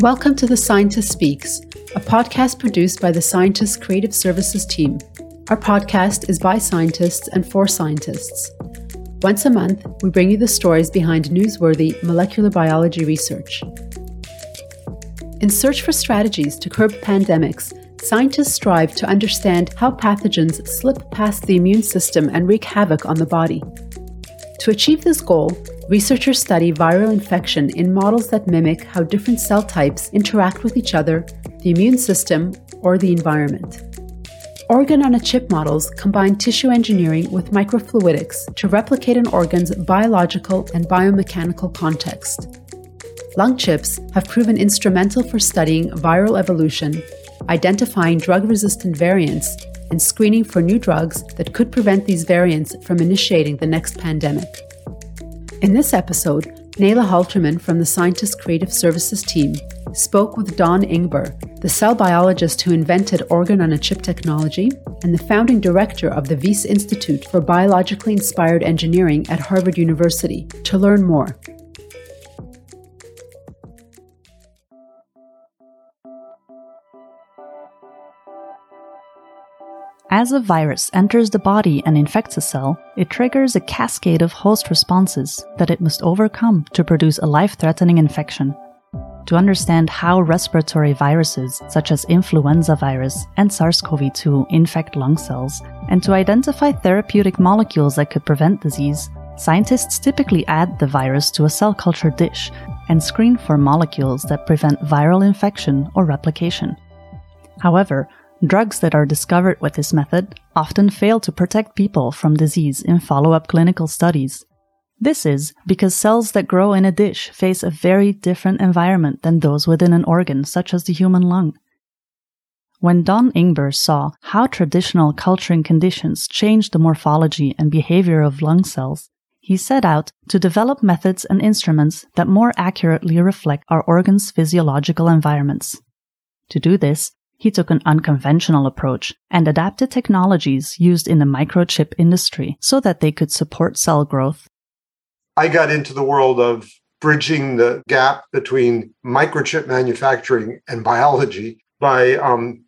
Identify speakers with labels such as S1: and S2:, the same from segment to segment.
S1: Welcome to The Scientist Speaks, a podcast produced by the Scientist Creative Services team. Our podcast is by scientists and for scientists. Once a month, we bring you the stories behind newsworthy molecular biology research. In search for strategies to curb pandemics, scientists strive to understand how pathogens slip past the immune system and wreak havoc on the body. To achieve this goal, researchers study viral infection in models that mimic how different cell types interact with each other, the immune system, or the environment. Organ on a chip models combine tissue engineering with microfluidics to replicate an organ's biological and biomechanical context. Lung chips have proven instrumental for studying viral evolution, identifying drug resistant variants, and screening for new drugs that could prevent these variants from initiating the next pandemic. In this episode, Nayla Halterman from the Scientist Creative Services team spoke with Don Ingber, the cell biologist who invented organ on a chip technology and the founding director of the Wyss Institute for Biologically Inspired Engineering at Harvard University, to learn more.
S2: As a virus enters the body and infects a cell, it triggers a cascade of host responses that it must overcome to produce a life threatening infection. To understand how respiratory viruses, such as influenza virus and SARS CoV 2, infect lung cells, and to identify therapeutic molecules that could prevent disease, scientists typically add the virus to a cell culture dish and screen for molecules that prevent viral infection or replication. However, Drugs that are discovered with this method often fail to protect people from disease in follow up clinical studies. This is because cells that grow in a dish face a very different environment than those within an organ, such as the human lung. When Don Ingber saw how traditional culturing conditions change the morphology and behavior of lung cells, he set out to develop methods and instruments that more accurately reflect our organs' physiological environments. To do this, he took an unconventional approach and adapted technologies used in the microchip industry so that they could support cell growth.
S3: I got into the world of bridging the gap between microchip manufacturing and biology by um,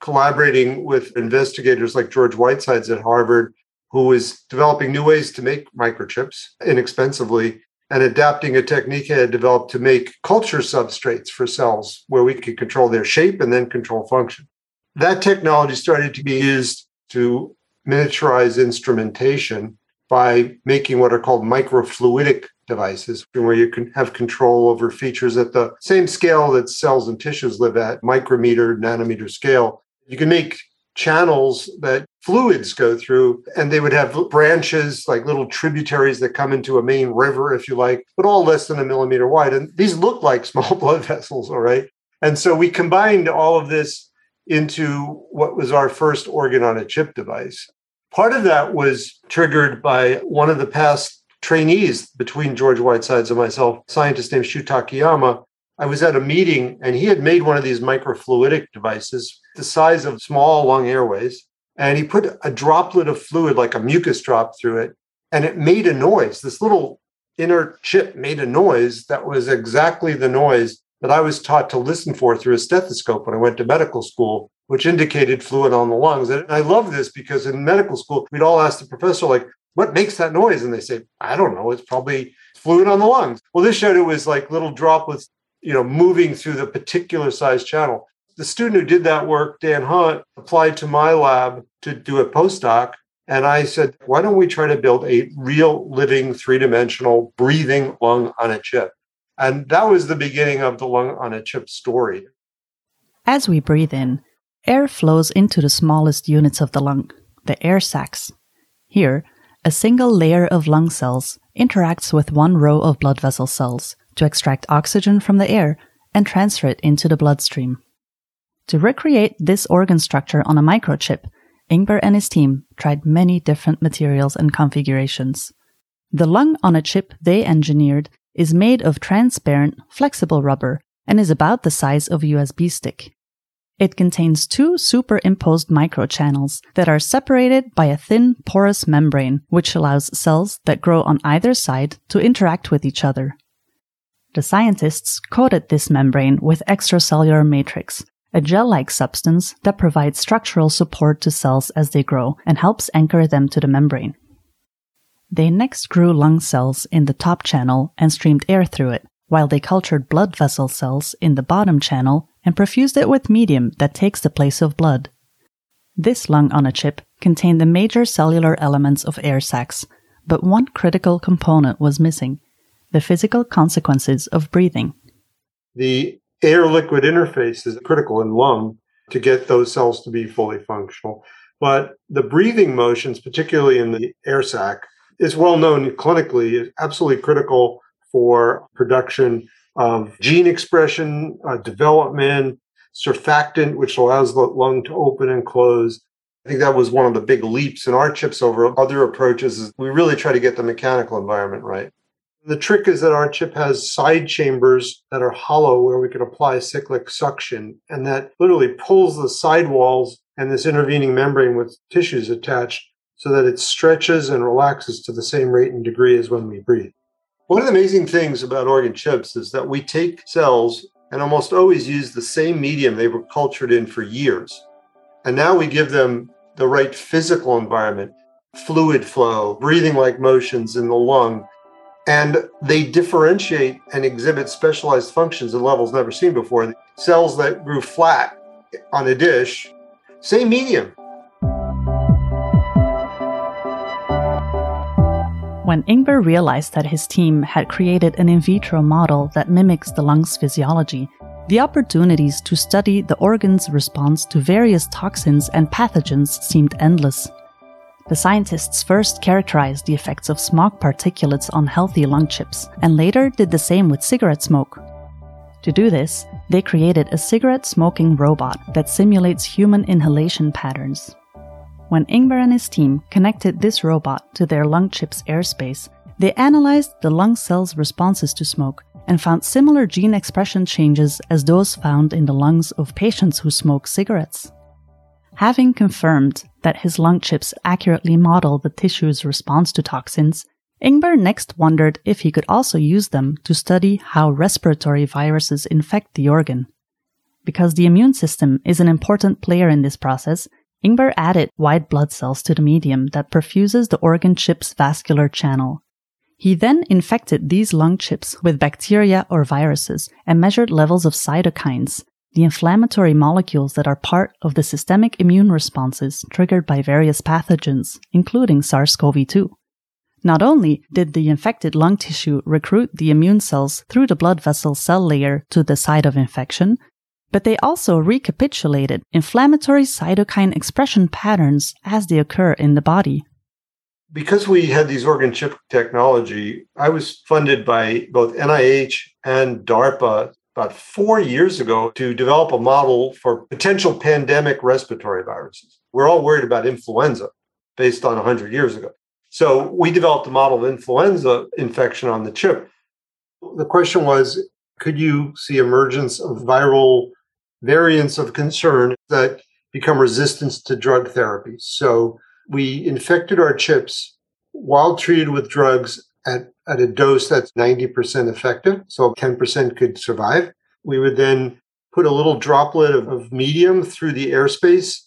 S3: collaborating with investigators like George Whitesides at Harvard, who was developing new ways to make microchips inexpensively and adapting a technique I had developed to make culture substrates for cells where we could control their shape and then control function. That technology started to be used to miniaturize instrumentation by making what are called microfluidic devices, where you can have control over features at the same scale that cells and tissues live at, micrometer, nanometer scale. You can make channels that fluids go through and they would have branches like little tributaries that come into a main river if you like but all less than a millimeter wide. And these look like small blood vessels all right? And so we combined all of this into what was our first organ on a chip device. Part of that was triggered by one of the past trainees between george whitesides and myself scientist named shu takayama. I was at a meeting and he had made one of these microfluidic devices the size of small lung airways. And he put a droplet of fluid, like a mucus drop, through it. And it made a noise. This little inner chip made a noise that was exactly the noise that I was taught to listen for through a stethoscope when I went to medical school, which indicated fluid on the lungs. And I love this because in medical school, we'd all ask the professor, like, what makes that noise? And they say, I don't know. It's probably fluid on the lungs. Well, this showed it was like little droplets you know, moving through the particular size channel. The student who did that work, Dan Hunt, applied to my lab to do a postdoc. And I said, why don't we try to build a real living three dimensional breathing lung on a chip? And that was the beginning of the lung on a chip story.
S2: As we breathe in, air flows into the smallest units of the lung, the air sacs. Here, a single layer of lung cells interacts with one row of blood vessel cells to extract oxygen from the air and transfer it into the bloodstream. To recreate this organ structure on a microchip, Ingber and his team tried many different materials and configurations. The lung on a chip they engineered is made of transparent, flexible rubber and is about the size of a USB stick. It contains two superimposed microchannels that are separated by a thin porous membrane, which allows cells that grow on either side to interact with each other. The scientists coated this membrane with extracellular matrix, a gel like substance that provides structural support to cells as they grow and helps anchor them to the membrane. They next grew lung cells in the top channel and streamed air through it, while they cultured blood vessel cells in the bottom channel and perfused it with medium that takes the place of blood. This lung on a chip contained the major cellular elements of air sacs, but one critical component was missing the physical consequences of breathing.
S3: The air liquid interface is critical in lung to get those cells to be fully functional. But the breathing motions, particularly in the air sac, is well known clinically, is absolutely critical for production of gene expression, uh, development, surfactant, which allows the lung to open and close. I think that was one of the big leaps in our chips over other approaches. Is we really try to get the mechanical environment right. The trick is that our chip has side chambers that are hollow where we can apply cyclic suction, and that literally pulls the side walls and this intervening membrane with tissues attached so that it stretches and relaxes to the same rate and degree as when we breathe. One of the amazing things about organ chips is that we take cells and almost always use the same medium they were cultured in for years. And now we give them the right physical environment, fluid flow, breathing like motions in the lung, and they differentiate and exhibit specialized functions and levels never seen before. Cells that grew flat on a dish, same medium,
S2: When Ingber realized that his team had created an in vitro model that mimics the lung's physiology, the opportunities to study the organ's response to various toxins and pathogens seemed endless. The scientists first characterized the effects of smog particulates on healthy lung chips, and later did the same with cigarette smoke. To do this, they created a cigarette smoking robot that simulates human inhalation patterns. When Ingber and his team connected this robot to their lung chip's airspace, they analyzed the lung cells' responses to smoke and found similar gene expression changes as those found in the lungs of patients who smoke cigarettes. Having confirmed that his lung chips accurately model the tissue's response to toxins, Ingber next wondered if he could also use them to study how respiratory viruses infect the organ. Because the immune system is an important player in this process, Ingber added white blood cells to the medium that perfuses the organ chip's vascular channel. He then infected these lung chips with bacteria or viruses and measured levels of cytokines, the inflammatory molecules that are part of the systemic immune responses triggered by various pathogens, including SARS CoV 2. Not only did the infected lung tissue recruit the immune cells through the blood vessel cell layer to the site of infection, but they also recapitulated inflammatory cytokine expression patterns as they occur in the body.
S3: Because we had these organ chip technology, I was funded by both NIH and DARPA about four years ago to develop a model for potential pandemic respiratory viruses. We're all worried about influenza based on 100 years ago. So we developed a model of influenza infection on the chip. The question was could you see emergence of viral variants of concern that become resistant to drug therapy. So we infected our chips while treated with drugs at, at a dose that's 90% effective. So 10% could survive. We would then put a little droplet of, of medium through the airspace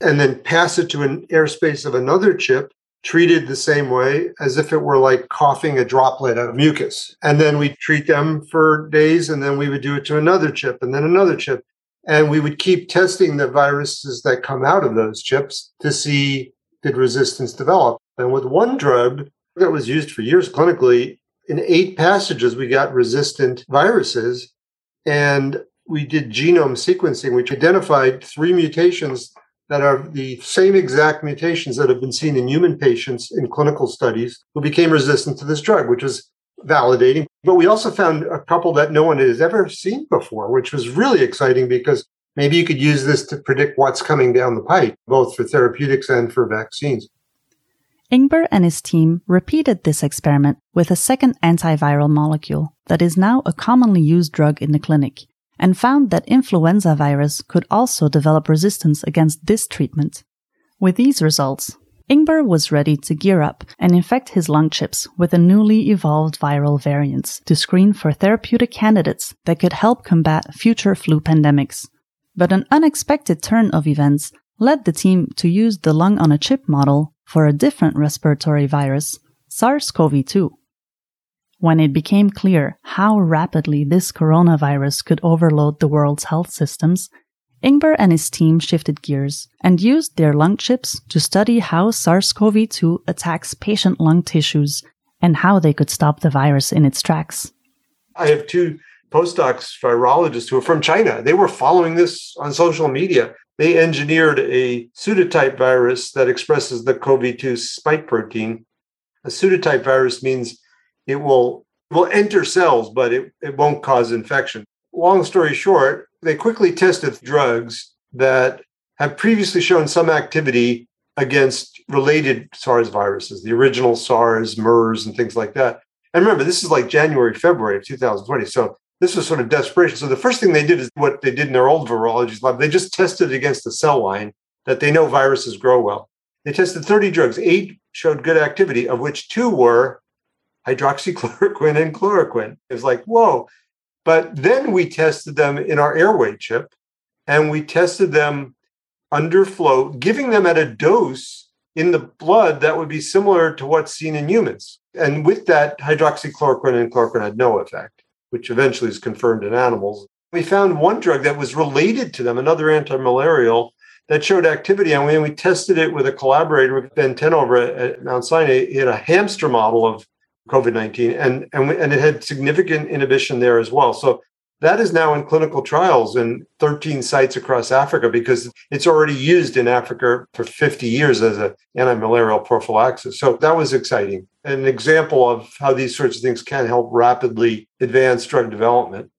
S3: and then pass it to an airspace of another chip treated the same way as if it were like coughing a droplet of mucus. And then we treat them for days and then we would do it to another chip and then another chip. And we would keep testing the viruses that come out of those chips to see did resistance develop. And with one drug that was used for years clinically, in eight passages, we got resistant viruses. And we did genome sequencing, which identified three mutations that are the same exact mutations that have been seen in human patients in clinical studies who became resistant to this drug, which was validating. But we also found a couple that no one has ever seen before, which was really exciting because maybe you could use this to predict what's coming down the pipe, both for therapeutics and for vaccines.
S2: Ingber and his team repeated this experiment with a second antiviral molecule that is now a commonly used drug in the clinic and found that influenza virus could also develop resistance against this treatment. With these results, Ingber was ready to gear up and infect his lung chips with a newly evolved viral variants to screen for therapeutic candidates that could help combat future flu pandemics. But an unexpected turn of events led the team to use the lung on a chip model for a different respiratory virus, SARS CoV 2. When it became clear how rapidly this coronavirus could overload the world's health systems, Ingber and his team shifted gears and used their lung chips to study how SARS CoV 2 attacks patient lung tissues and how they could stop the virus in its tracks.
S3: I have two postdocs, virologists who are from China. They were following this on social media. They engineered a pseudotype virus that expresses the CoV 2 spike protein. A pseudotype virus means it will will enter cells, but it, it won't cause infection. Long story short, they quickly tested drugs that have previously shown some activity against related SARS viruses, the original SARS, MERS, and things like that. And remember, this is like January, February of 2020. So this was sort of desperation. So the first thing they did is what they did in their old virology lab. They just tested against the cell line that they know viruses grow well. They tested 30 drugs. Eight showed good activity, of which two were hydroxychloroquine and chloroquine. It was like, whoa. But then we tested them in our airway chip and we tested them under flow, giving them at a dose in the blood that would be similar to what's seen in humans. And with that, hydroxychloroquine and chloroquine had no effect, which eventually is confirmed in animals. We found one drug that was related to them, another anti-malarial, that showed activity. And when we tested it with a collaborator with Ben Tenover at Mount Sinai, he had a hamster model of COVID 19, and, and, and it had significant inhibition there as well. So that is now in clinical trials in 13 sites across Africa because it's already used in Africa for 50 years as an anti-malarial prophylaxis. So that was exciting. An example of how these sorts of things can help rapidly advance drug development.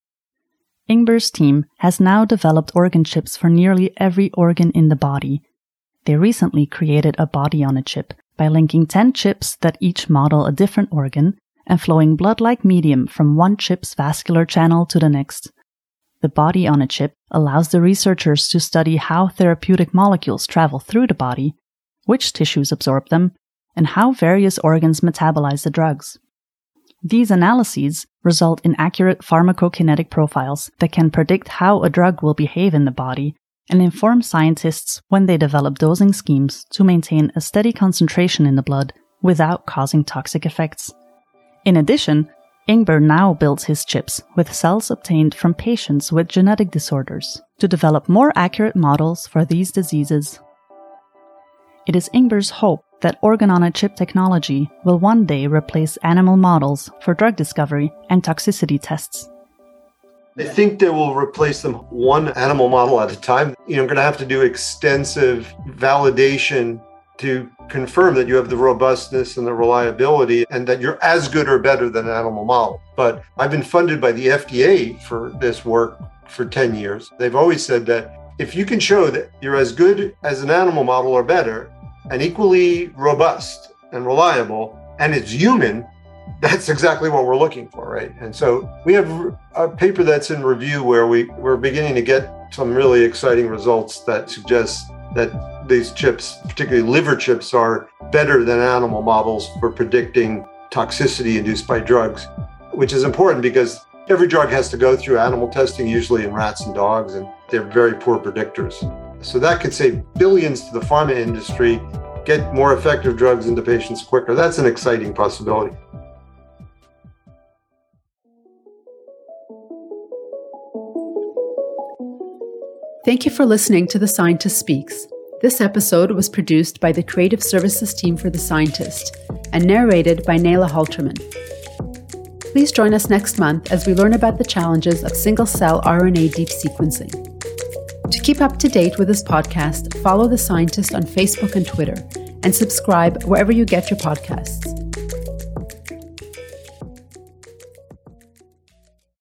S2: Ingber's team has now developed organ chips for nearly every organ in the body. They recently created a body on a chip by linking 10 chips that each model a different organ and flowing blood like medium from one chip's vascular channel to the next. The body on a chip allows the researchers to study how therapeutic molecules travel through the body, which tissues absorb them, and how various organs metabolize the drugs. These analyses result in accurate pharmacokinetic profiles that can predict how a drug will behave in the body and inform scientists when they develop dosing schemes to maintain a steady concentration in the blood without causing toxic effects. In addition, Ingber now builds his chips with cells obtained from patients with genetic disorders to develop more accurate models for these diseases. It is Ingber's hope that organ on a chip technology will one day replace animal models for drug discovery and toxicity tests.
S3: I think they will replace them one animal model at a time. You know, going to have to do extensive validation to confirm that you have the robustness and the reliability and that you're as good or better than an animal model. But I've been funded by the FDA for this work for 10 years. They've always said that if you can show that you're as good as an animal model or better and equally robust and reliable and it's human, that's exactly what we're looking for, right? And so we have a paper that's in review where we, we're beginning to get some really exciting results that suggest that these chips, particularly liver chips, are better than animal models for predicting toxicity induced by drugs, which is important because every drug has to go through animal testing, usually in rats and dogs, and they're very poor predictors. So that could save billions to the pharma industry, get more effective drugs into patients quicker. That's an exciting possibility.
S1: Thank you for listening to The Scientist Speaks. This episode was produced by the Creative Services team for The Scientist and narrated by Nayla Halterman. Please join us next month as we learn about the challenges of single cell RNA deep sequencing. To keep up to date with this podcast, follow The Scientist on Facebook and Twitter and subscribe wherever you get your podcasts.